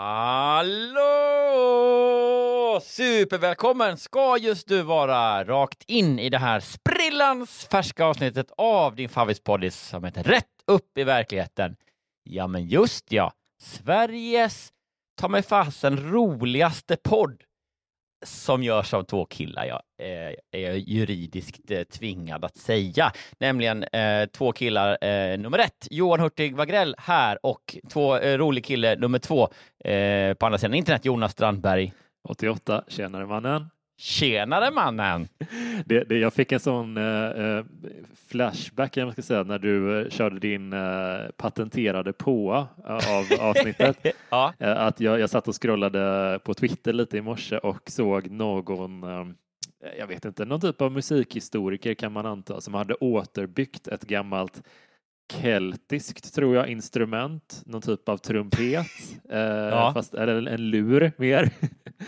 Hallå! Supervälkommen ska just du vara rakt in i det här sprillans färska avsnittet av din favvispoddis som heter Rätt upp i verkligheten. Ja, men just ja, Sveriges ta mig fasen roligaste podd som görs av två killar jag eh, är juridiskt eh, tvingad att säga. Nämligen eh, två killar eh, nummer ett, Johan Hurtig Wagrell här och två eh, rolig kille nummer två eh, på andra sidan internet, Jonas Strandberg. 88, tjenare mannen. Tjenare mannen! Det, det, jag fick en sån eh, flashback jag ska säga, när du eh, körde din eh, patenterade påa av avsnittet. ja. Eh, att jag, jag satt och scrollade på Twitter lite i morse och såg någon eh, jag vet inte, någon typ av musikhistoriker kan man anta som hade återbyggt ett gammalt keltiskt, tror jag, instrument, någon typ av trumpet, eh, Ja. fast, eller en lur mer.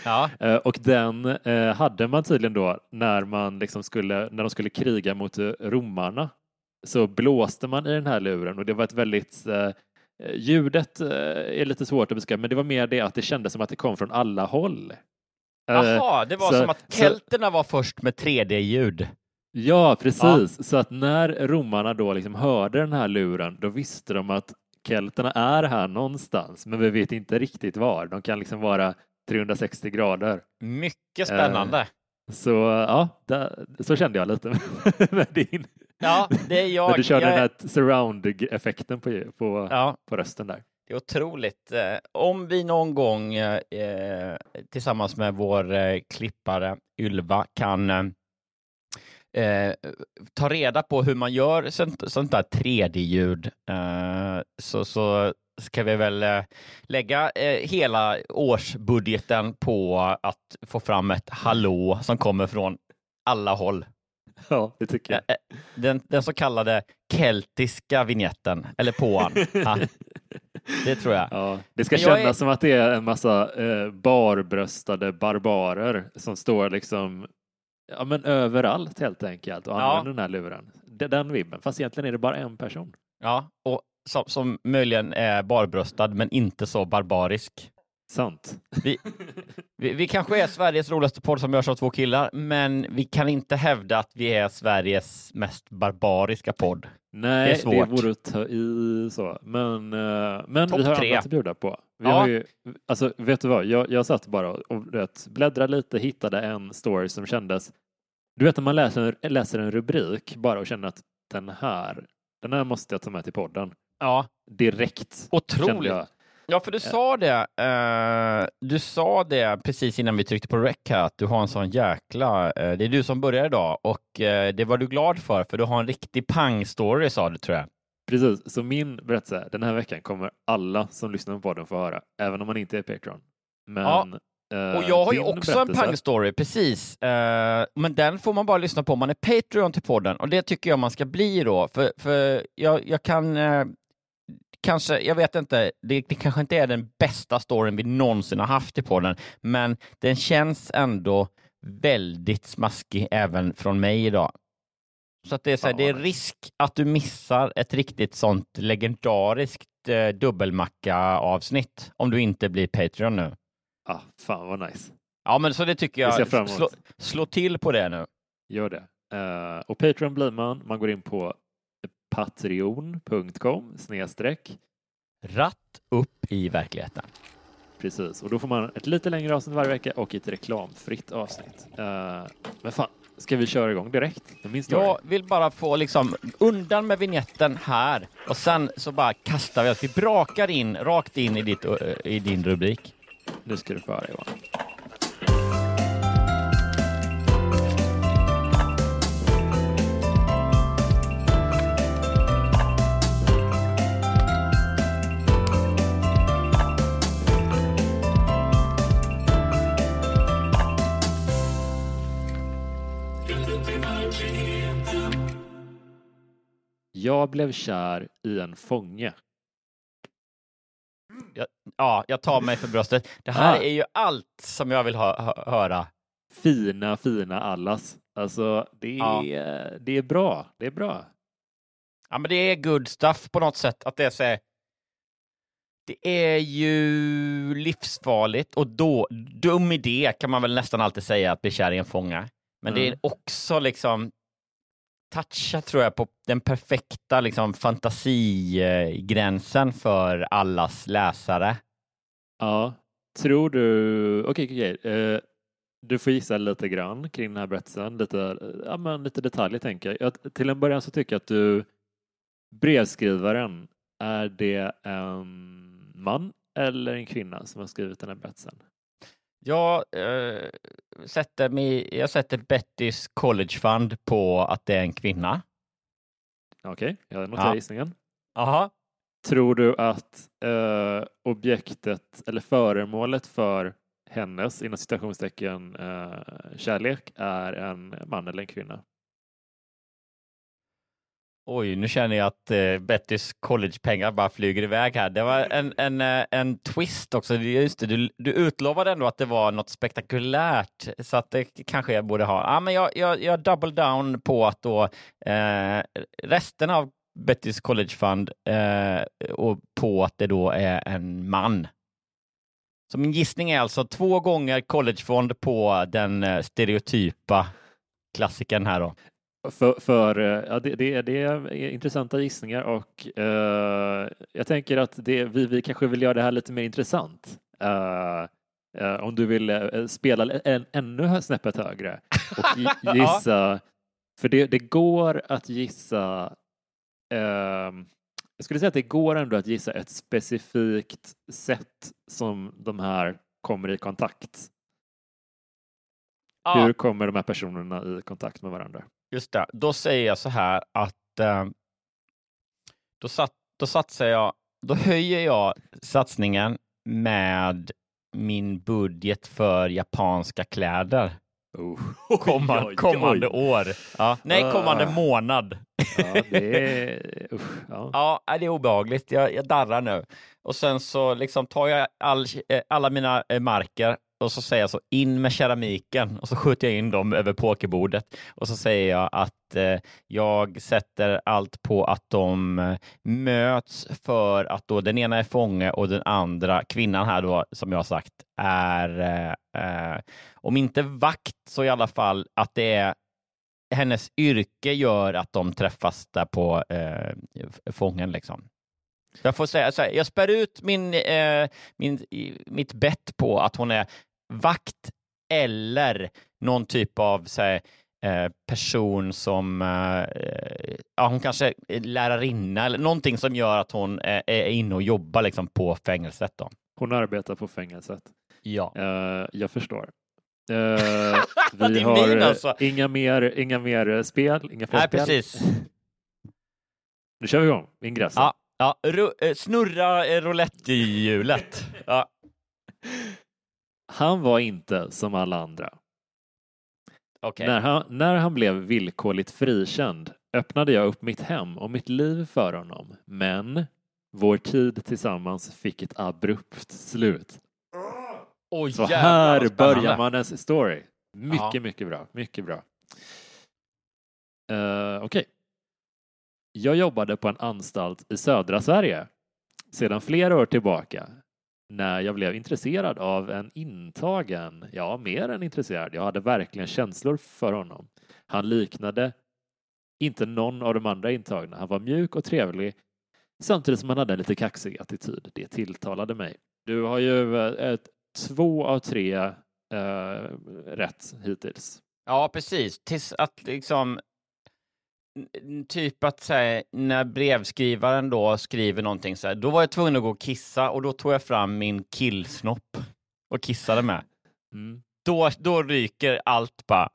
Ja. Eh, och den eh, hade man tydligen då när man liksom skulle, när de skulle kriga mot eh, romarna. Så blåste man i den här luren och det var ett väldigt eh, Ljudet eh, är lite svårt att beskriva, men det var mer det att det kändes som att det kom från alla håll. Jaha, det var så- som att så- kelterna var först med 3D-ljud. Ja, precis. Så att när romarna då liksom hörde den här luren, då visste de att kelterna är här någonstans, men vi vet inte riktigt var. De kan liksom vara 360 grader. Mycket spännande. Så ja, där, så kände jag lite med din. Ja, det är jag. när du körde jag den är- här surround-effekten på, på, Ja, på rösten där. det är otroligt. Eh, Om vi någon gång eh, tillsammans med vår eh, klippare Ylva kan eh, ta reda på hur man gör sånt, sånt där 3D-ljud eh, så, så ska vi väl eh, lägga eh, hela årsbudgeten på att få fram ett hallå som kommer från alla håll. Ja, det tycker jag. Eh, Den, den så kallade keltiska vignetten, eller påan. Ja, det tror jag. Ja, det ska kännas är- som att det är en massa eh, barbröstade barbarer som står liksom ja, men överallt helt enkelt och Ja. använder den här luren. Den vibben, fast egentligen är det bara en person. Ja, och som, som möjligen är barbröstad men inte så barbarisk. Sant. Vi, vi, vi kanske är Sveriges roligaste podd som görs av två killar, men vi kan inte hävda att vi är Sveriges mest barbariska podd. Nej, Det är det, svårt. vore att ta i så. Men, eh, men vi har tre. annat att bjuda på. Vi Ja. har ju, alltså, vet du vad, jag, jag satt bara och vet, bläddrade lite, hittade en story som kändes... Du vet när man läser, läser en rubrik bara och känner att den här, den här måste jag ta med till podden. Ja, Direkt. otroligt. Ja, för du sa det. eh, du sa det precis innan vi tryckte på rec här, att du har en sån jäkla... eh, det är du som börjar idag och eh, det var du glad för, för du har en riktig pang-story, sa du tror jag. Precis, så min berättelse den här veckan kommer alla som lyssnar på podden få höra, även om man inte är Patreon. Men, Ja, eh, Och jag har ju också en pang-story, precis. Eh, men den får man bara lyssna på om man är Patreon till podden och det tycker jag man ska bli då. För, för jag, jag kan eh, kanske, jag vet inte, det, det kanske inte är den bästa storyn vi någonsin har haft i podden, men den känns ändå väldigt smaskig även från mig idag. Så att det är, så här, det är risk att du missar ett riktigt sånt legendariskt eh, dubbelmacka-avsnitt om du inte blir Patreon nu. Ah, fan vad nice. Ja, men så det tycker jag. jag. Slå, slå till på det nu. Gör det. Eh, och Patreon blir man. Man går in på patreon.com snedstreck. Ratt upp i verkligheten. Precis, och då får man ett lite längre avsnitt varje vecka och ett reklamfritt avsnitt. Eh, men fan, ska vi köra igång direkt? Jag vill bara få liksom undan med vignetten här och sen så bara kastar vi oss. Vi brakar in rakt in i, ditt, ö, i din rubrik. Nu ska du få höra Johan. Jag blev kär i en fånge. Ja, jag tar mig för bröstet. Det här Ah. är ju allt som jag vill hö- hö- höra. Fina, fina allas. Alltså, det Ja. är, det är bra. Det är bra. Ja, men det är good stuff på något sätt. Att det är så här, Det är ju livsfarligt och då, dum idé kan man väl nästan alltid säga att bli kär i en fånga. Men det är Mm. också liksom toucha tror jag på den perfekta liksom fantasigränsen för allas läsare. Ja. Tror du... Okej, okay, okay. Uh, eh, Du får gissa lite grann kring den här berättelsen. Lite, eh, ja, men lite detaljer tänker jag. jag. Till en början så tycker jag att du brevskrivaren, är det en man eller en kvinna som har skrivit den här berättelsen? Jag, eh, sätter, mig, jag sätter Bettys College Fund på att det är en kvinna. Okej, jag noterar Ja. gissningen. Aha. Tror du att eh, objektet eller föremålet för hennes, inom citationstecken, eh, kärlek är en man eller en kvinna? Oj, nu känner jag att eh, Bettys collegepengar bara flyger iväg här. Det var en, en, eh, en twist också. Just det, du, du utlovade ändå att det var något spektakulärt, så att det kanske jag borde ha. Ja, men jag, jag, jag double down på att då eh, resten av Bettys College Fund eh, och på att det då är en man. Så min gissning är alltså två gånger collegefond på den eh, stereotypa klassikern här då. För, för eh, ja, det, det, det är intressanta gissningar och eh, jag tänker att det, vi, vi kanske vill göra det här lite mer intressant. Eh, eh, om du vill spela en, ännu snäppet högre och gi- gissa, för det, det går att gissa ehm, jag skulle säga att det går ändå att gissa ett specifikt sätt som de här kommer i kontakt. Ja. Hur kommer de här personerna i kontakt med varandra? Just det, då säger jag så här att eh, då, sat, då satsar jag, då höjer jag satsningen med min budget för japanska kläder Oh. komma, Oj, kommande oj. år. Ja, nej, kommande Ah. månad. Ja, det är... Usch, ja. Ja, det är obehagligt. Jag, jag darrar nu. Och sen så liksom tar jag all, eh, alla mina eh, marker och så säger jag så in med keramiken och så skjuter jag in dem över pokerbordet och så säger jag att eh, jag sätter allt på att de eh, möts för att då den ena är fånge och den andra kvinnan här då som jag har sagt är eh, eh, om inte vakt så i alla fall att det är hennes yrke gör att de träffas där på eh, fången liksom. Jag får säga så här, jag spär ut min, eh, min, mitt bett på att hon är vakt eller någon typ av så här, eh, person som, eh, ja hon kanske är lärarinna eller någonting som gör att hon eh, är inne och jobbar liksom på fängelset då. Hon arbetar på fängelset. Ja. Jag förstår. Vi har alltså. inga, mer, inga mer spel, inga fler Nej, spel. precis. Nu kör vi igång. Ingressen. Ja, ja ru- snurra eh, roulette-hjulet. Ja. Han var inte som alla andra. Okej. När, han, när han blev villkorligt frikänd öppnade jag upp mitt hem och mitt liv för honom. Men vår tid tillsammans fick ett abrupt slut. Oj, Så jävlar, här börjar man ens story. Mycket, Ja. mycket bra. Mycket bra. Uh, Okej. Jag jobbade på en anstalt i södra Sverige sedan flera år tillbaka när jag blev intresserad av en intagen. Ja, mer än intresserad. Jag hade verkligen känslor för honom. Han liknade inte någon av de andra intagna. Han var mjuk och trevlig samtidigt som han hade en lite kaxig attityd. Det tilltalade mig. Du har ju eh, ett, två av tre eh, rätt hittills. Ja, precis. Tills att liksom typ att säga, när brevskrivaren då skriver någonting så här, då var jag tvungen att gå och kissa och då tog jag fram min killsnopp och kissade med. Mm. Då, då ryker allt bara.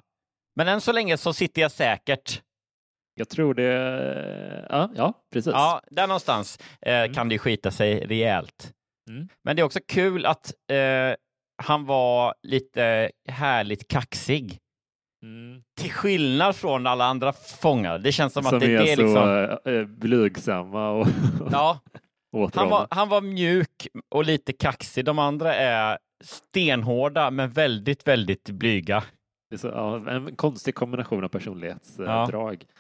Men än så länge så sitter jag säkert. Jag tror det... Ja, ja precis. Ja, där någonstans eh, kan det skita sig rejält. Mm. Men det är också kul att eh, han var lite härligt kaxig. Mm. Till skillnad från alla andra fångar. Det känns som, Som att det, är, det är så liksom... eh, blygsamma och Ja, han var, han var mjuk och lite kaxig. De andra är stenhårda men väldigt, väldigt blyga. Så, ja, en konstig kombination av personlighetsdrag. Ja.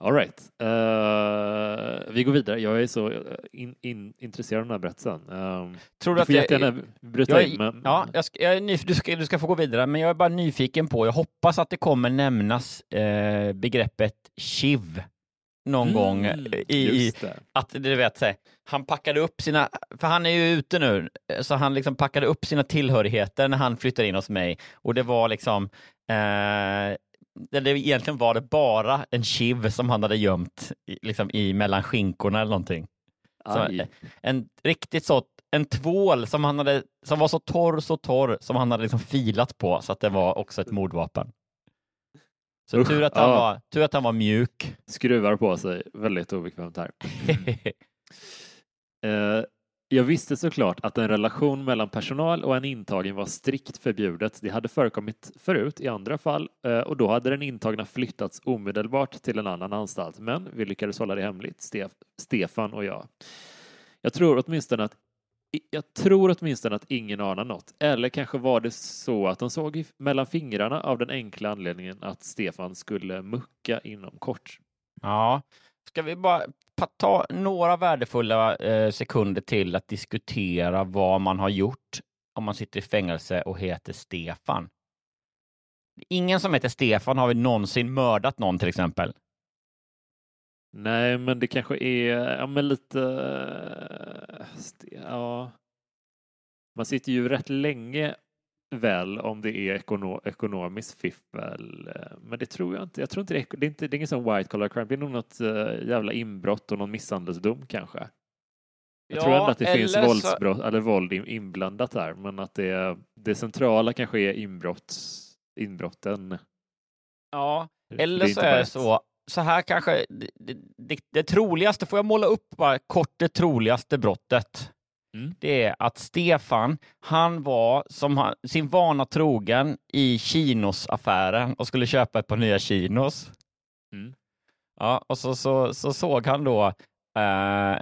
Uh, All right. Eh, vi går vidare. Jag är så eh, in, in, intresserad av den här berättelsen. Um, Tror du du att får jag, jättegärna bryta jag, in. Men, ja, jag ska, jag nyf- du, ska, du ska få gå vidare, men jag är bara nyfiken på, jag hoppas att det kommer nämnas eh, begreppet chiv någon Mm, gång eh, i, i att du vet, så här, han packade upp sina, för han är ju ute nu, så han liksom packade upp sina tillhörigheter när han flyttade in hos mig och det var liksom eh, eller egentligen var det bara en chiv som han hade gömt liksom i mellan skinkorna eller någonting. Så, eh, en riktigt så, en tvål som, han hade, som var så torr, så torr, som han hade liksom filat på så att det var också ett mordvapen. Så Usch, tur, att han ja. var, tur att han var mjuk. Skruvar på sig. Väldigt obekvämt här. Eh, jag visste såklart att en relation mellan personal och en intagen var strikt förbjudet. Det hade förekommit förut i andra fall eh, och då hade den intagna flyttats omedelbart till en annan anstalt. Men vi lyckades hålla det hemligt, Stef Stefan och jag. Jag tror åtminstone att jag tror åtminstone att ingen anar något. Eller kanske var det så att de såg mellan fingrarna av den enkla anledningen att Stefan skulle mucka inom kort. Ja, ska vi bara ta några värdefulla eh, sekunder till att diskutera vad man har gjort om man sitter i fängelse och heter Stefan. Ingen som heter Stefan har väl någonsin mördat någon till exempel. Nej, men det kanske är ja, men lite... Eh, ja. Man sitter ju rätt länge väl om det är ekono ekonomiskt fiffel. eh, Men det tror jag inte. Jag tror inte det är, det är, inte, det är ingen sån white collar crime. Det är nog något eh, jävla inbrott och någon misshandelsdom kanske. Jag tror ändå att det finns så- våldsbrott, eller våld in- inblandat där, men att det, det centrala kanske är inbrott, inbrotten. Ja, eller så är det så, så här kanske, det, det, det troligaste, får jag måla upp bara kort det troligaste brottet? Mm. Det är att Stefan, han var som han, sin vana trogen i kinosaffären och skulle köpa ett par nya kinos. Mm. Ja, och så, så, så såg han då, eh,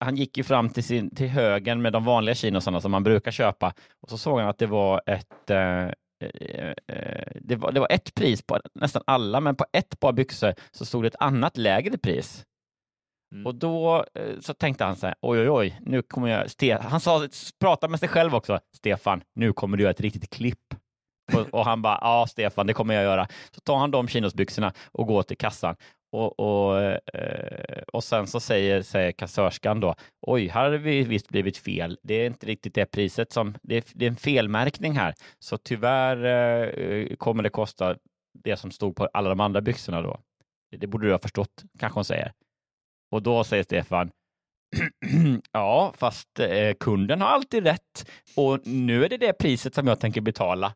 han gick ju fram till, sin, till högen med de vanliga kinosarna som man brukar köpa och så såg han att det var ett eh, eh, eh, det, var, det var ett pris på nästan alla, men på ett par byxor så stod det ett annat lägre pris. Mm. Och då eh, så tänkte han så här, oj, oj, oj, nu kommer jag, Ste- han sa, pratade med sig själv också, Stefan, nu kommer du göra ett riktigt klipp. Och, och han bara, ja Stefan, det kommer jag göra. Så tar han de chinosbyxorna och går till kassan. Och, och, eh, och sen så säger, säger kassörskan då, oj, här har vi visst blivit fel. Det är inte riktigt det priset som, det är, det är en felmärkning här. Så tyvärr eh, kommer det kosta det som stod på alla de andra byxorna då. Det borde du ha förstått, kanske hon säger. Och då säger Stefan, ja, fast eh, kunden har alltid rätt och nu är det det priset som jag tänker betala.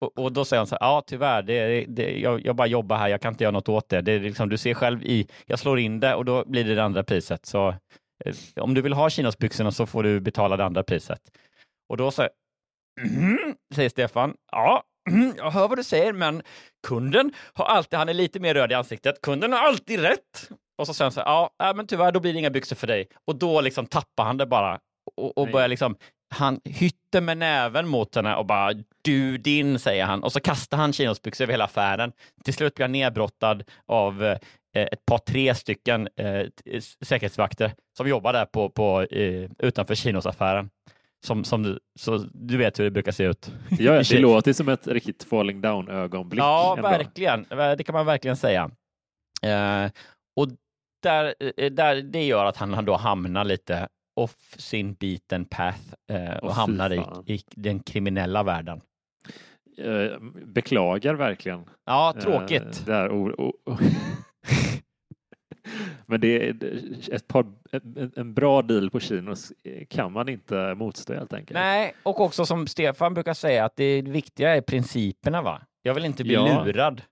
Och, och då säger han så här, ja tyvärr, det, det, jag, jag bara jobbar här, jag kan inte göra något åt det. det är liksom, du ser själv i, jag slår in det och då blir det det andra priset. Så eh, om du vill ha chinosbyxorna så får du betala det andra priset. Och då säger, säger Stefan, ja, jag hör vad du säger, men kunden har alltid, han är lite mer röd i ansiktet, kunden har alltid rätt. Och så säger han så här, ja, äh, men tyvärr, då blir det inga byxor för dig. Och då liksom tappar han det bara och, och börjar liksom, han hytter med näven mot henne och bara du din, säger han. Och så kastar han chinosbyxor över hela affären. Till slut blir han nedbrottad av eh, ett par, tre stycken eh, t- säkerhetsvakter som jobbar där på, på, eh, utanför chinosaffären. Som, som du, så du vet hur det brukar se ut. Ja, det låter som ett riktigt falling down ögonblick. Ja, ändå. verkligen. Det kan man verkligen säga. Eh, och där, eh, där, det gör att han då hamnar lite off sin beaten path eh, och fy hamnar i, i den kriminella världen. Eh, Beklagar verkligen. Ja, eh, tråkigt. Det här o- o- o- Men det är ett par, en, bra deal på chinos kan man inte motstå helt enkelt. Nej, och också som Stefan brukar säga att det viktiga är principerna. va? Jag vill inte bli Ja. lurad.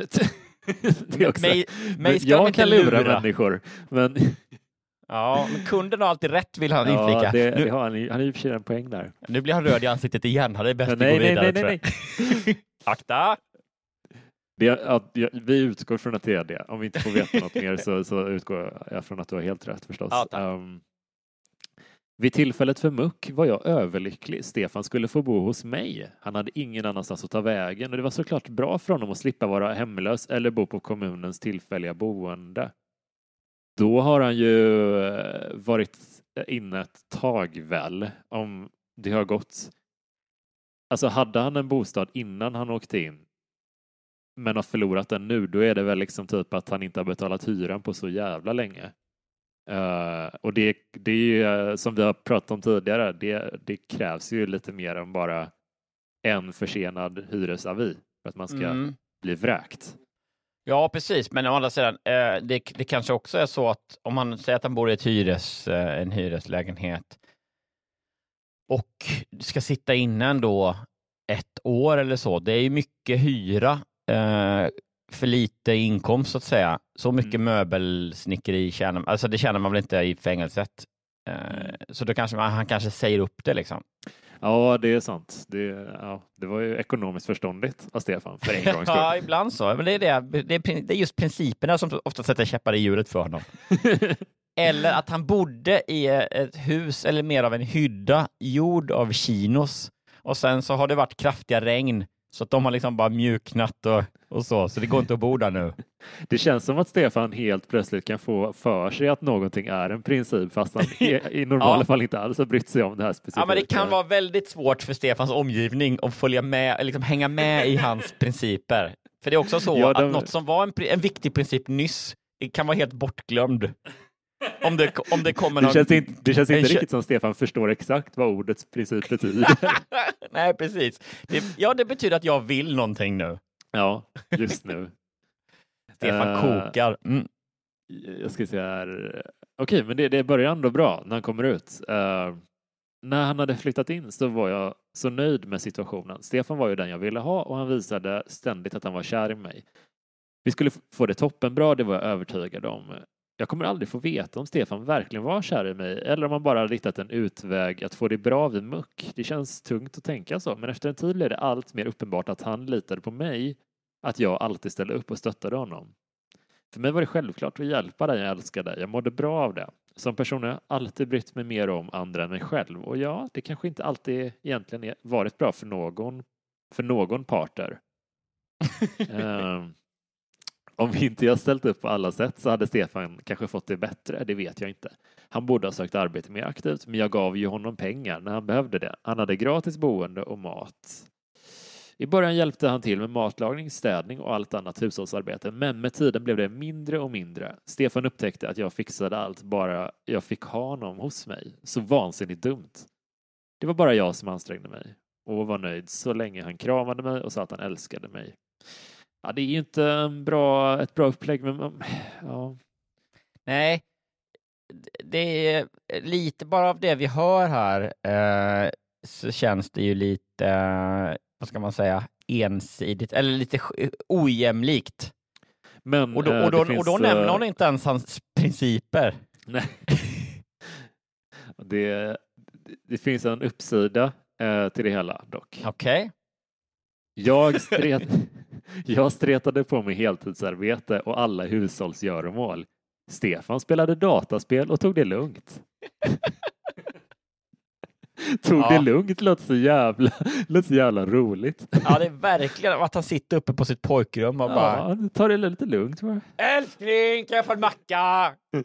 det Mig, mig ska jag kan lura, lura. människor, men Ja, men kunden har alltid rätt vill han ja, inflika. det, det nu, har han, han har i och för sig en poäng där. nu blir han röd i ansiktet igen. Han är bäst att gå vidare. nej, nej, nej. Akta! Det, ja, vi utgår från att det är det. Om vi inte får veta något mer så, så utgår jag från att du har helt rätt förstås. Ja. Um, vid tillfället för muck var jag överlycklig. Stefan skulle få bo hos mig. Han hade ingen annanstans att ta vägen och det var såklart bra för honom att slippa vara hemlös eller bo på kommunens tillfälliga boende. Då har han ju eh, varit eh, inne ett tag väl, om det har gått. Alltså hade han en bostad innan han åkte in men har förlorat den nu, då är det väl liksom typ att han inte har betalat hyran på så jävla länge. Uh, och det, det är ju uh, som vi har pratat om tidigare, det, det krävs ju lite mer än bara en försenad hyresavi för att man ska Mm. bli vräkt. Ja, precis. Men å andra sidan, eh, det, det kanske också är så att om man säger att han bor i ett hyres, eh, en hyreslägenhet och ska sitta inne ändå ett år eller så. Det är ju mycket hyra eh, för lite inkomst så att säga. Så mycket Mm. möbelsnickeri tjänar alltså det tjänar man väl inte i fängelset. Eh, så då kanske man, han kanske säger upp det liksom. Ja, det är sant. Det, ja, det var ju ekonomiskt förståndigt av Stefan för en gångs skull. Ja, ibland så. Men det är, det. Det, är, det är just principerna som ofta sätter käppar i hjulet för honom. Eller att han bodde i ett hus eller mer av en hydda gjord av chinos. Och sen så har det varit kraftiga regn så att de har liksom bara mjuknat och, och så, så det går inte att bo där nu. Det känns som att Stefan helt plötsligt kan få för sig att någonting är en princip fast han i, normala Ja. fall inte alls har brytt sig om det här specifika. Ja, men det kan vara väldigt svårt för Stefans omgivning att följa med, liksom hänga med i hans principer. För det är också så Ja, de- att något som var en, en viktig princip nyss kan vara helt bortglömd. Om det, om det kommer Det någon... känns inte, det känns inte riktigt som Stefan förstår exakt vad ordets princip betyder. Nej, precis. Det, ja, det betyder att jag vill någonting nu. ja, just nu. Stefan Eh, kokar. Mm. Jag ska se här. Okej, men det, det börjar ändå bra när han kommer ut. Eh, när han hade flyttat in så var jag så nöjd med situationen. Stefan var ju den jag ville ha och han visade ständigt att han var kär i mig. Vi skulle få det toppenbra, det var jag övertygad om. Jag kommer aldrig få veta om Stefan verkligen var kär i mig eller om han bara hade hittat en utväg att få det bra vid muck. Det känns tungt att tänka så, men efter en tid blev det allt mer uppenbart att han litade på mig, att jag alltid ställde upp och stöttade honom. För mig var det självklart att hjälpa den jag älskade. Jag mådde bra av det. Som person har jag alltid brytt mig mer om andra än mig själv. Och ja, det kanske inte alltid egentligen varit bra för någon, för någon parter. Ehm, om inte jag ställt upp på alla sätt så hade Stefan kanske fått det bättre, det vet jag inte. Han borde ha sökt arbete mer aktivt, men jag gav ju honom pengar när han behövde det. Han hade gratis boende och mat. I början hjälpte han till med matlagning, städning och allt annat hushållsarbete, men med tiden blev det mindre och mindre. Stefan upptäckte att jag fixade allt bara jag fick ha honom hos mig. Så vansinnigt dumt. Det var bara jag som ansträngde mig och var nöjd så länge han kramade mig och sa att han älskade mig. Ja, det är ju inte en bra, ett bra upplägg, men ja. Nej, det är lite bara av det vi hör här eh, så känns det ju lite, eh, vad ska man säga, ensidigt eller lite ojämlikt. Men, Och då, eh, och då, och då nämner eh, hon inte ens hans principer. Nej. det, det finns en uppsida eh, till det hela dock. Okej. Jag, stret, jag stretade på mig heltidsarbete och alla hushållsgöromål. Stefan spelade dataspel och tog det lugnt. tog Ja. det lugnt låter så jävla, låter så jävla roligt. Ja, det är verkligen att han sitter uppe på sitt pojkrum och bara Ja, ta det lite lugnt bara. Älskling, kan jag få en macka?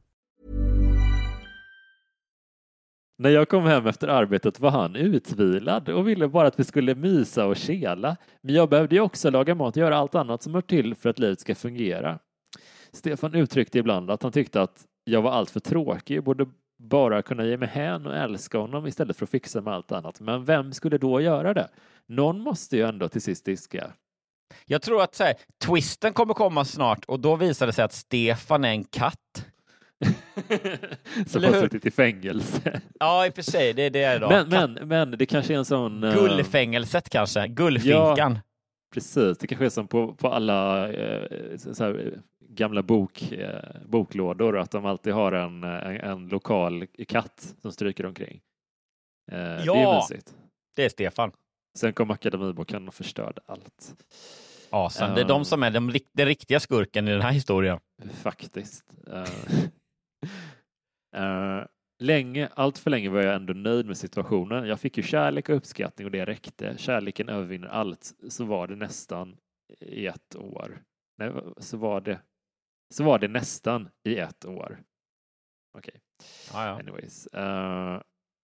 När jag kom hem efter arbetet var han utvilad och ville bara att vi skulle mysa och kela. Men jag behövde ju också laga mat och göra allt annat som hör till för att livet ska fungera. Stefan uttryckte ibland att han tyckte att jag var alltför tråkig och borde bara kunna ge mig hän och älska honom istället för att fixa med allt annat. Men vem skulle då göra det? Någon måste ju ändå till sist diska. Jag tror att så här, twisten kommer komma snart och då visar det sig att Stefan är en katt. Som har suttit i fängelse. Ja, i och för sig, det är det då. Men, men, men det kanske är en sån... eh, Gullfängelset kanske, gullfinkan. Precis, det kanske är som på, på alla eh, så här, gamla bok, eh, boklådor att de alltid har en, en, en lokal katt som stryker omkring. Eh, Det är Ja. mysigt. Det är Stefan. Sen kom Akademiboken och förstörde allt. Asen. Det är de som är de, rikt- den riktiga skurken i den här historien. Faktiskt. Eh, eh, länge, allt för länge var jag ändå nöjd med situationen. Jag fick ju kärlek och uppskattning och det räckte. Kärleken övervinner allt. Så var det nästan i ett år. Nej, så var det, så var det nästan i ett år. Okej, Ja, ja. anyways. Eh,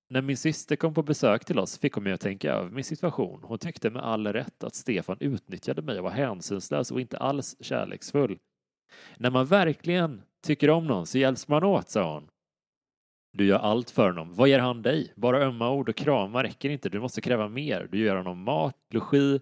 när min syster kom på besök till oss fick hon mig att tänka över min situation. Hon tyckte med all rätt att Stefan utnyttjade mig och var hänsynslös och inte alls kärleksfull. När man verkligen tycker om någon så hjälps man åt, sa hon. Du gör allt för honom. Vad ger han dig? Bara ömma ord och kramar räcker inte. Du måste kräva mer. Du ger honom mat, logi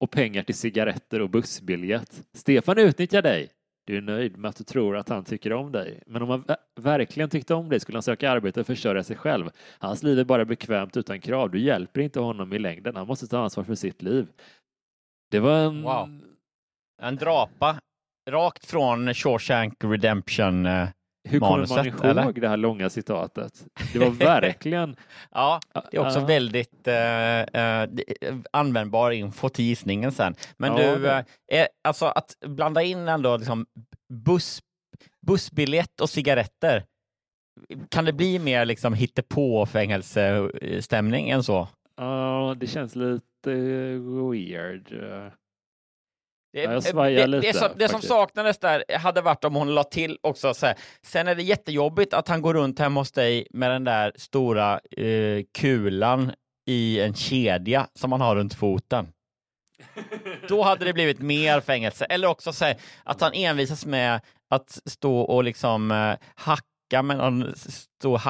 och pengar till cigaretter och bussbiljett. Stefan utnyttjar dig. Du är nöjd med att du tror att han tycker om dig. Men om han verkligen tyckte om dig skulle han söka arbete och försörja sig själv. Hans liv är bara bekvämt utan krav. Du hjälper inte honom i längden. Han måste ta ansvar för sitt liv. Det var en... Wow. En drapa rakt från Shawshank Redemption. eh, Hur kommer man ihåg eller? det här långa citatet? Det var verkligen... Ja, det är också Ja. väldigt eh, eh, användbar info till gissningen sen. Men Ja, du, eh, är, alltså att blanda in ändå liksom buss, bussbiljett och cigaretter. Kan det bli mer liksom hittepå-fängelsestämning än så? Ja, det känns lite weird. Det, det, lite, det, som, det som saknades där hade varit om hon la till också så här. Sen är det jättejobbigt att han går runt hemma hos dig med den där stora eh, kulan i en kedja som han har runt foten. Då hade det blivit mer fängelse. Eller också så här, att han envisas med att stå och liksom eh, hacka med någon stå och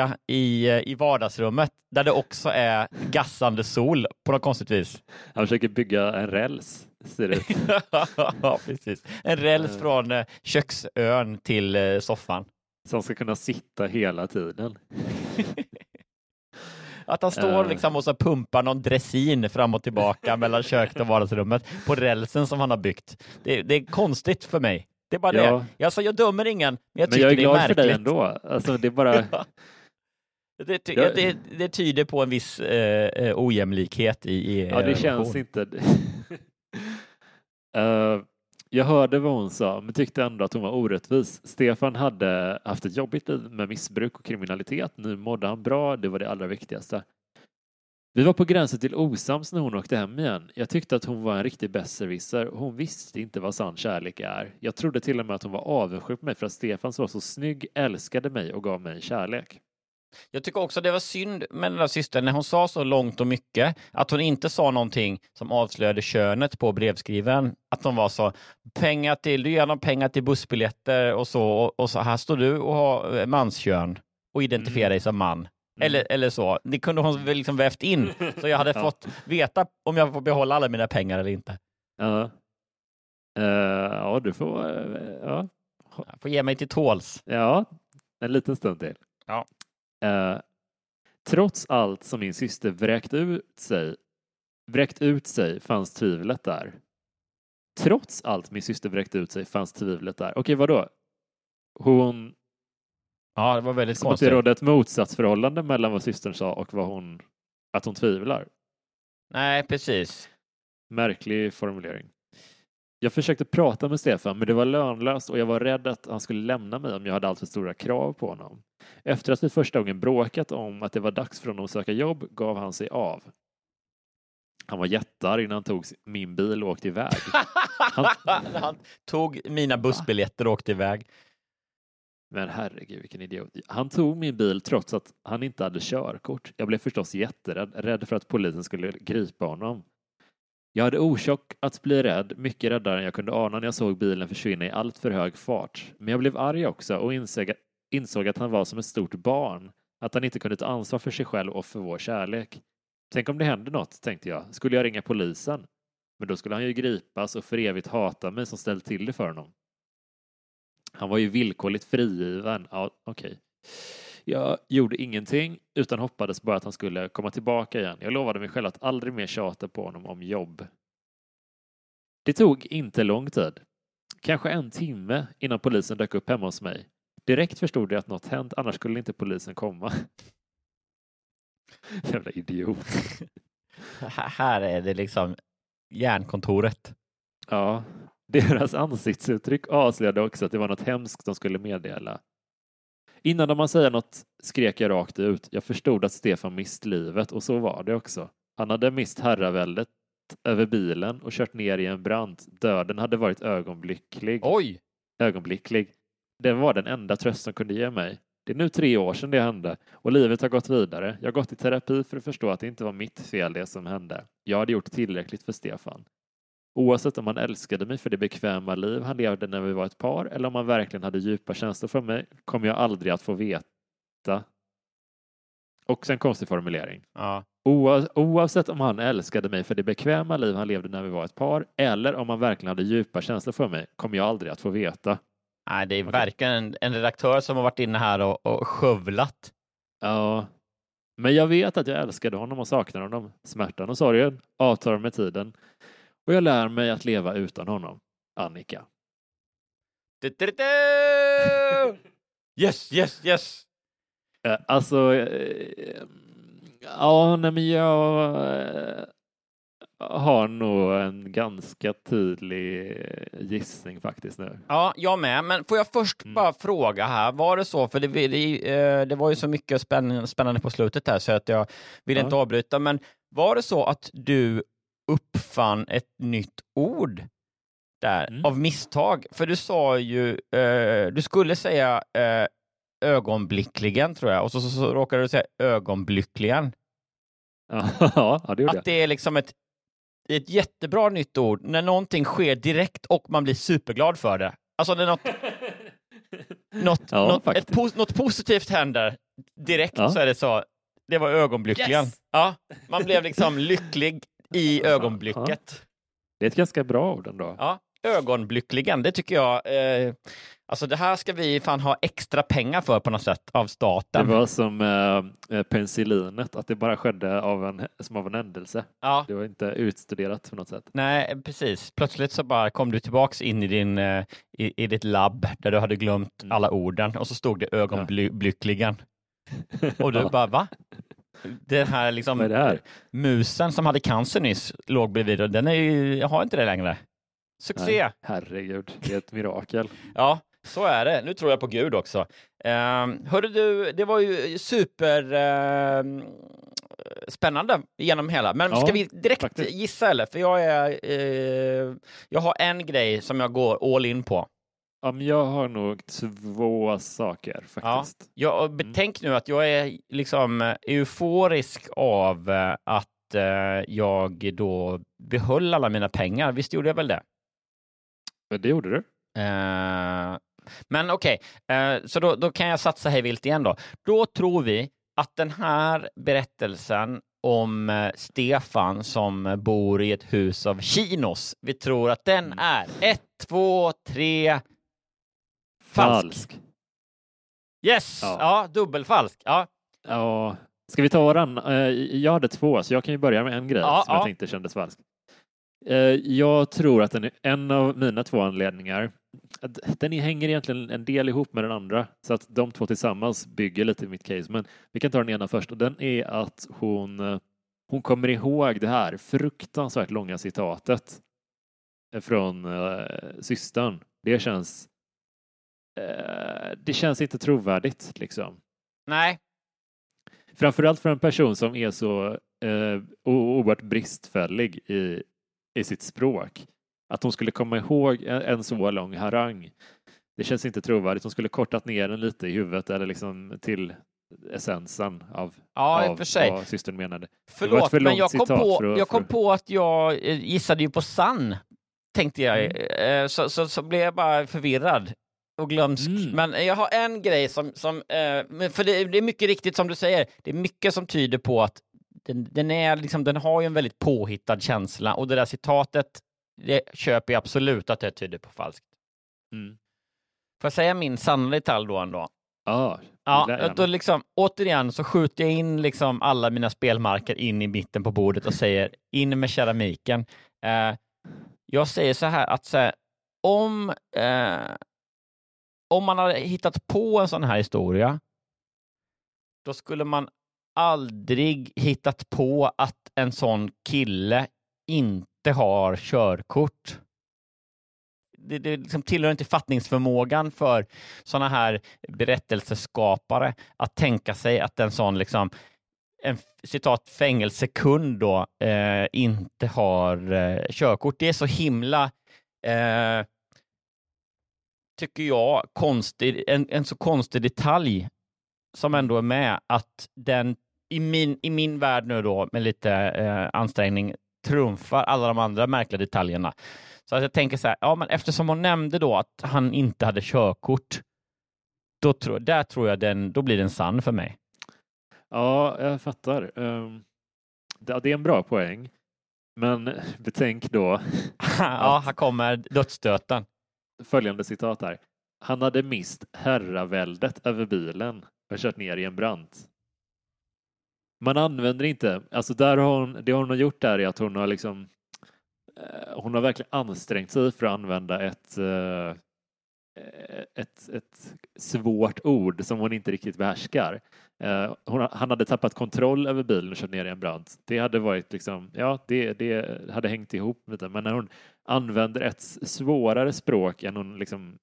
hacka i, eh, i vardagsrummet där det också är gassande sol på något konstigt vis. Han försöker bygga en räls, ser det ut. ja, precis. En räls Eh. från eh, köksön till soffan. Som ska kunna sitta hela tiden. Att han står liksom och så pumpar någon dressin fram och tillbaka mellan köket och vardagsrummet på rälsen som han har byggt. Det, det är konstigt för mig. Det är bara Ja. det. Alltså, jag dömer ingen, men jag Men tycker jag är det är glad märkligt. för dig ändå. Alltså, det är bara... det, det, det tyder på en viss eh, eh, ojämlikhet i, i Ja, det er känns relation. inte... Eh, jag hörde vad hon sa, men tyckte ändå att hon var orättvis. Stefan hade haft ett jobbigt liv med missbruk och kriminalitet. Nu mådde han bra, det var det allra viktigaste. Vi var på gränsen till osams när hon åkte hem igen. Jag tyckte att hon var en riktig besserwisser. Hon visste inte vad sann kärlek är. Jag trodde till och med att hon var avundsjuk på mig för att Stefan som var så snygg älskade mig och gav mig kärlek. Jag tycker också det var synd med den där systern när hon sa så långt och mycket att hon inte sa någonting som avslöjade könet på brevskrivaren. Att hon var så pengar till, du ger dem pengar till bussbiljetter och så och, och så här står du och har eh, manskön och identifierar Mm. dig som man. Eller, eller så. Det kunde hon väl liksom vävt in så jag hade Ja. fått veta om jag får behålla alla mina pengar eller inte. Ja, Eh, ja du får... eh, ja. Jag får ge mig till tåls. Ja, en liten stund till. Ja. Eh, trots allt som min syster vräkt ut sig, vräkt ut sig fanns tvivlet där. Trots allt min syster vräkt ut sig fanns tvivlet där. Okej, vadå? Hon, Ja, det var väldigt som att det konstigt. rådde ett motsatsförhållande mellan vad systern sa och vad hon, att hon tvivlar. Nej, precis. Märklig formulering. Jag försökte prata med Stefan, men det var lönlöst och jag var rädd att han skulle lämna mig om jag hade alltför stora krav på honom. Efter att vi första gången bråkat om att det var dags för honom att söka jobb gav han sig av. Han var jättearg innan han tog min bil och åkte iväg. Han tog mina bussbiljetter och åkte iväg. Men herregud, vilken idiot. Han tog min bil trots att han inte hade körkort. Jag blev förstås jätterädd, rädd för att polisen skulle gripa honom. Jag hade orsak att bli rädd, mycket räddare än jag kunde ana när jag såg bilen försvinna i allt för hög fart. Men jag blev arg också och insåg, insåg att han var som ett stort barn, att han inte kunde ta ansvar för sig själv och för vår kärlek. Tänk om det händer något, tänkte jag. Skulle jag ringa polisen? Men då skulle han ju gripas och för evigt hata mig som ställt till det för honom. Han var ju villkorligt frigiven. Ja, okej. Okay. Jag gjorde ingenting utan hoppades bara att han skulle komma tillbaka igen. Jag lovade mig själv att aldrig mer tjata på honom om jobb. Det tog inte lång tid. Kanske en timme innan polisen dök upp hemma hos mig. Direkt förstod jag att något hänt, annars skulle inte polisen komma. Jävla idiot. här är det liksom järnkontoret. Ja, deras ansiktsuttryck avslöjade också att det var något hemskt de skulle meddela. Innan de man säga något skrek jag rakt ut. Jag förstod att Stefan mist livet och så var det också. Han hade mist herraväldet över bilen och kört ner i en brant. Döden hade varit ögonblicklig. Oj! Ögonblicklig. Det var den enda tröst som kunde ge mig. Det är nu tre år sedan det hände och livet har gått vidare. Jag har gått i terapi för att förstå att det inte var mitt fel det som hände. Jag hade gjort tillräckligt för Stefan. Oavsett om han älskade mig för det bekväma liv han levde när vi var ett par eller om han verkligen hade djupa känslor för mig kommer jag aldrig att få veta. Också en konstig formulering. Ja. Oavsett om han älskade mig för det bekväma liv han levde när vi var ett par eller om han verkligen hade djupa känslor för mig kommer jag aldrig att få veta. Nej, det är verkligen en, en redaktör som har varit inne här och, och skövlat. Ja, men jag vet att jag älskade honom och saknar honom. Smärtan och sorgen avtar med tiden och jag lär mig att leva utan honom. Annika. Yes, yes, yes! Eh, alltså, eh, ja, nej men jag eh, har nog en ganska tydlig gissning faktiskt nu. Ja, jag med. Men får jag först mm. bara fråga här, var det så, för det, det, det var ju så mycket spännande, spännande på slutet här så att jag vill ja. inte avbryta, men var det så att du uppfann ett nytt ord där mm. av misstag. För du sa ju, eh, du skulle säga eh, ögonblickligen tror jag och så, så, så råkade du säga ögonblickligen. Ja, det gjorde Att det är liksom ett, ett jättebra nytt ord när någonting sker direkt och man blir superglad för det. Alltså när något, något, ja, något, ett, något positivt händer direkt ja. så är det så. Det var ögonblickligen. Yes! Ja, man blev liksom lycklig i ögonblicket. Det är ett ganska bra ord ändå. Ja, ögonblickligen, det tycker jag. Eh, alltså det här ska vi fan ha extra pengar för på något sätt av staten. Det var som eh, eh penicillinet, att det bara skedde av en, som av en händelse. Ja. Det var inte utstuderat på något sätt. Nej, precis. Plötsligt så bara kom du tillbaks in i, din, eh, i, i ditt labb där du hade glömt mm. alla orden och så stod det ögonblickligen. Ja. Och du bara, va? Den här, liksom, Vad är det här? musen som hade cancer nyss låg bredvid och den är ju, jag har inte det längre. Succé! Nej, herregud, det är ett mirakel. ja, så är det. Nu tror jag på Gud också. Uh, hörde du, det var ju super uh, spännande genom hela. Men ja, ska vi direkt faktiskt. gissa eller? För jag är, uh, jag har en grej som jag går all in på. Ja, men jag har nog två saker faktiskt. Ja, jag, betänk mm. nu att jag är liksom euforisk av eh, att eh, jag då behöll alla mina pengar. Visst gjorde jag väl det? Det gjorde du. Uh, men okej, okay. uh, så då, då, kan jag satsa hej vilt igen då. Då tror vi att den här berättelsen om uh, Stefan som bor i ett hus av kinos, vi tror att den mm. är ett, två, tre, Falsk. falsk. Yes! Ja, ja dubbelfalsk. Ja. ja. Ska vi ta den? Eh, jag hade två, så jag kan ju börja med en grej ja, som ja. jag tänkte kändes falsk. Eh, jag tror att den är en av mina två anledningar. Den hänger egentligen en del ihop med den andra så att de två tillsammans bygger lite i mitt case. Men vi kan ta den ena först och den är att hon, eh, hon kommer ihåg det här fruktansvärt långa citatet från systern. Det känns Eh, det känns inte trovärdigt liksom. Nej. Framförallt för en person som är så eh, oerhört bristfällig i, i sitt språk. Att hon skulle komma ihåg en, en så lång harang. Det känns inte trovärdigt. Hon skulle kortat ner den lite i huvudet eller liksom till essensen av, ja, av för vad systern menade. Förlåt, för men jag kom, på, för, jag kom på att jag eh, gissade ju på sann, tänkte jag. Mm. Eh, så, så, så blev jag bara förvirrad. Och glömsk. Mm. Men jag har en grej som, som eh, för det, det är mycket riktigt som du säger, det är mycket som tyder på att den, den, är liksom, den har ju en väldigt påhittad känsla och det där citatet, det köper jag absolut att det tyder på falskt. Mm. Får jag säga min sanna detalj då ändå? Ja, då liksom, återigen så skjuter jag in liksom alla mina spelmarker in i mitten på bordet och säger in med keramiken. Eh, jag säger så här att så här, om, eh, om man hade hittat på en sån här historia, då skulle man aldrig hittat på att en sån kille inte har körkort. Det, det liksom tillhör inte fattningsförmågan för såna här berättelseskapare att tänka sig att en sån liksom en citat fängelsekund då eh, inte har eh, körkort. Det är så himla eh, tycker jag konstig, en, en så konstig detalj som ändå är med att den i min, i min värld nu då med lite eh, ansträngning trumfar alla de andra märkliga detaljerna. Så att jag tänker så här, ja men eftersom hon nämnde då att han inte hade körkort, då tror, där tror jag den, då blir den sann för mig. Ja, jag fattar. Um, det, det är en bra poäng. Men betänk då ja, här kommer dödsstöten följande citat här. Han hade mist herraväldet över bilen och kört ner i en brant. Man använder inte, alltså där har hon, det hon har gjort där är att hon har liksom eh, hon har verkligen ansträngt sig för att använda ett, eh, ett, ett svårt ord som hon inte riktigt behärskar. Eh, hon, han hade tappat kontroll över bilen och kört ner i en brant. Det hade varit liksom, ja, det, det hade hängt ihop lite. Men när hon använder ett svårare språk än hon liksom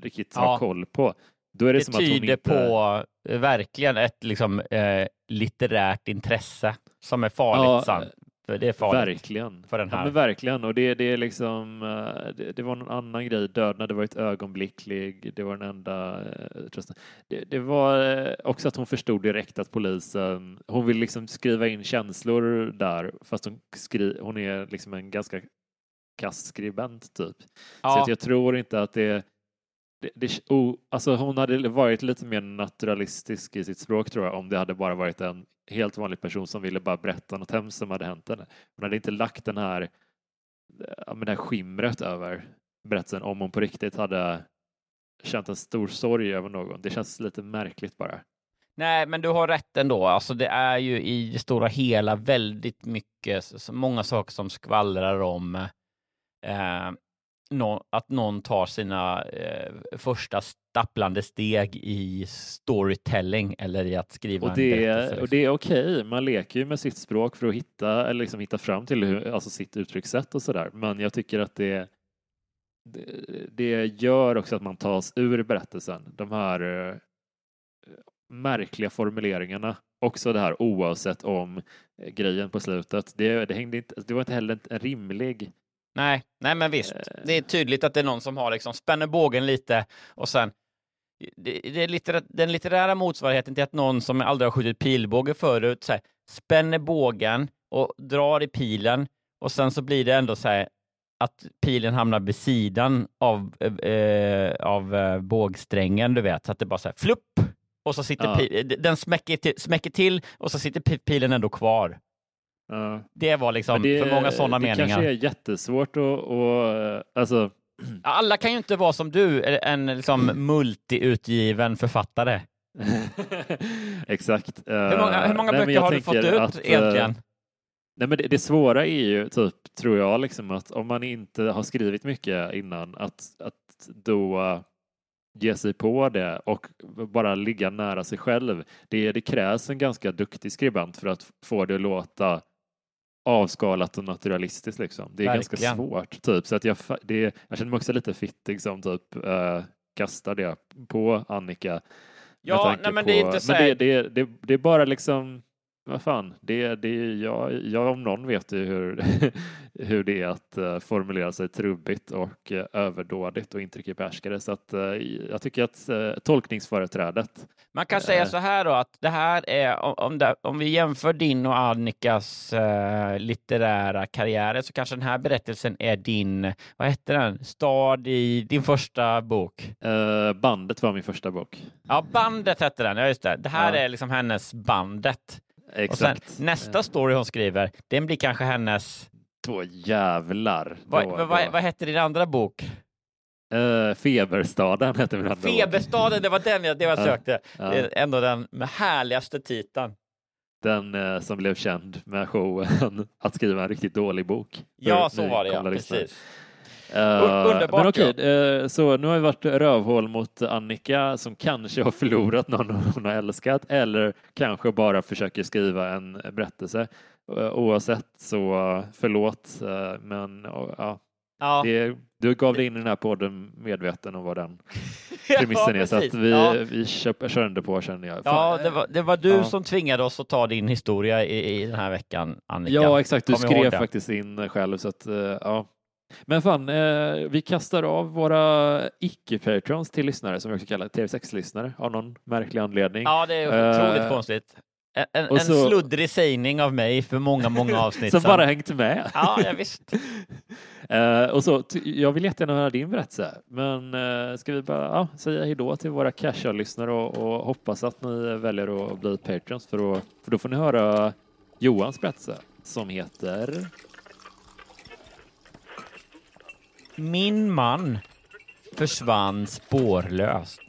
riktigt har Ja. koll på, då är det, Det som att hon tyder inte... på eh, verkligen ett liksom, eh, litterärt intresse som är farligt Ja, sant. Det är farligt Verkligen. för den Ja, här. men verkligen. Och det, det är liksom, eh, det, det var någon annan grej. Döden hade varit ögonblicklig. Det var den enda eh, trösten. Det, det var också att hon förstod direkt att polisen, hon vill liksom skriva in känslor där, fast hon, skri, hon är liksom en ganska kass skribent typ. Så ja, att jag tror inte att det det, det, oh, alltså hon hade varit lite mer naturalistisk i sitt språk tror jag om det hade bara varit en helt vanlig person som ville bara berätta något hemskt som hade hänt henne. Hon hade inte lagt den här, det här skimret över berättelsen om hon på riktigt hade känt en stor sorg över någon. Det känns lite märkligt bara. Nej, men du har rätt ändå. Alltså, det är ju i det stora hela väldigt mycket, så- så många saker som skvallrar om eh, nå- att någon tar sina eh, första stapplande steg i storytelling eller i att skriva Och en det, och liksom. det är okej, man leker ju med sitt språk för att hitta, eller liksom hitta fram till hur, alltså sitt uttryckssätt och sådär. Men jag tycker att det, det, det gör också att man tas ur berättelsen. De här eh, märkliga formuleringarna. Också det här oavsett om eh, grejen på slutet. Det, det, hängde inte, det var inte heller en rimlig Nej, nej, men visst. Eh. Det är tydligt att det är någon som har liksom spänner bågen lite och sen det, det är litterä, den litterära motsvarigheten till att någon som aldrig har skjutit pilbåge förut så här, spänner bågen och drar i pilen och sen så blir det ändå så här att pilen hamnar vid sidan av, eh, av eh, bågsträngen, du vet, så att det bara så här flupp och så sitter Ja. pil, den smäcker till, smäcker till och så sitter pi- pilen ändå kvar. Ja. Det var liksom det, för många sådana det meningar. kanske är jättesvårt att, och, alltså Alla kan ju inte vara som du, en liksom multiutgiven författare. Exakt. Hur många, hur många Nej, böcker har du fått ut att, eh, egentligen? Nej, men det, det svåra är ju typ, tror jag, liksom att om man inte har skrivit mycket innan, att, att då eh, ge sig på det och bara ligga nära sig själv. Det, det krävs en ganska duktig skribent för att få det att låta avskalat och naturalistiskt. Liksom. Det är ganska Verkligen. svårt. Typ. Så att jag, det, jag känner mig också lite fittig som typ uh, kastar det på Annika. Ja, nej, men på, det är inte så men det, det, det, det är bara liksom vad fan, det, det, jag, jag om någon vet ju hur, hur det är att uh, formulera sig trubbigt och uh, överdådigt och intryck behärskade. Så att, uh, jag tycker att tolkningsföreträdet. Man kan säga så här då att det här är, om, det, om vi jämför din och Annikas litterära karriärer så kanske den här berättelsen är din, vad hette den, stad i din första bok? bandet var min första bok. Ja, Bandet hette den, ja just det. Det här ja. är liksom hennes Bandet. Exakt. Och sen, nästa story hon skriver, den blir kanske hennes... Två jävlar. Vad, då, vad, vad, vad hette din andra bok? Uh, Feberstaden hette min andra Feberstaden, det var den jag, det jag sökte. Ja. Det är ändå den med härligaste titeln. Den uh, som blev känd med showen att skriva en riktigt dålig bok. Ja, så var det ja, precis. Uh, Underbart. Men okej, okay, uh, så nu har vi varit rövhål mot Annika som kanske har förlorat någon hon har älskat eller kanske bara försöker skriva en berättelse. Uh, oavsett så förlåt, men ja, ja. Det, du gav dig in i den här podden medveten om vad den premissen ja, är så att vi, ja. vi köper, körde på känner jag. Ja, det var, det var du ja. som tvingade oss att ta din historia i, i den här veckan, Annika. Ja, exakt. Du Kom skrev faktiskt in själv så att ja. Men fan, eh, vi kastar av våra icke-patrons till lyssnare som vi också kallar TV6-lyssnare av någon märklig anledning. Ja, det är otroligt eh, konstigt. En, en så, sluddrig sägning av mig för många, många avsnitt Som bara hängt med. Ja, ja visst. uh, och så, jag vill jättegärna höra din berättelse, men uh, ska vi bara ja, säga hejdå till våra casual-lyssnare och, och, hoppas att ni väljer att bli patrons för, att, för då får ni höra Johans berättelse som heter min man försvann spårlöst.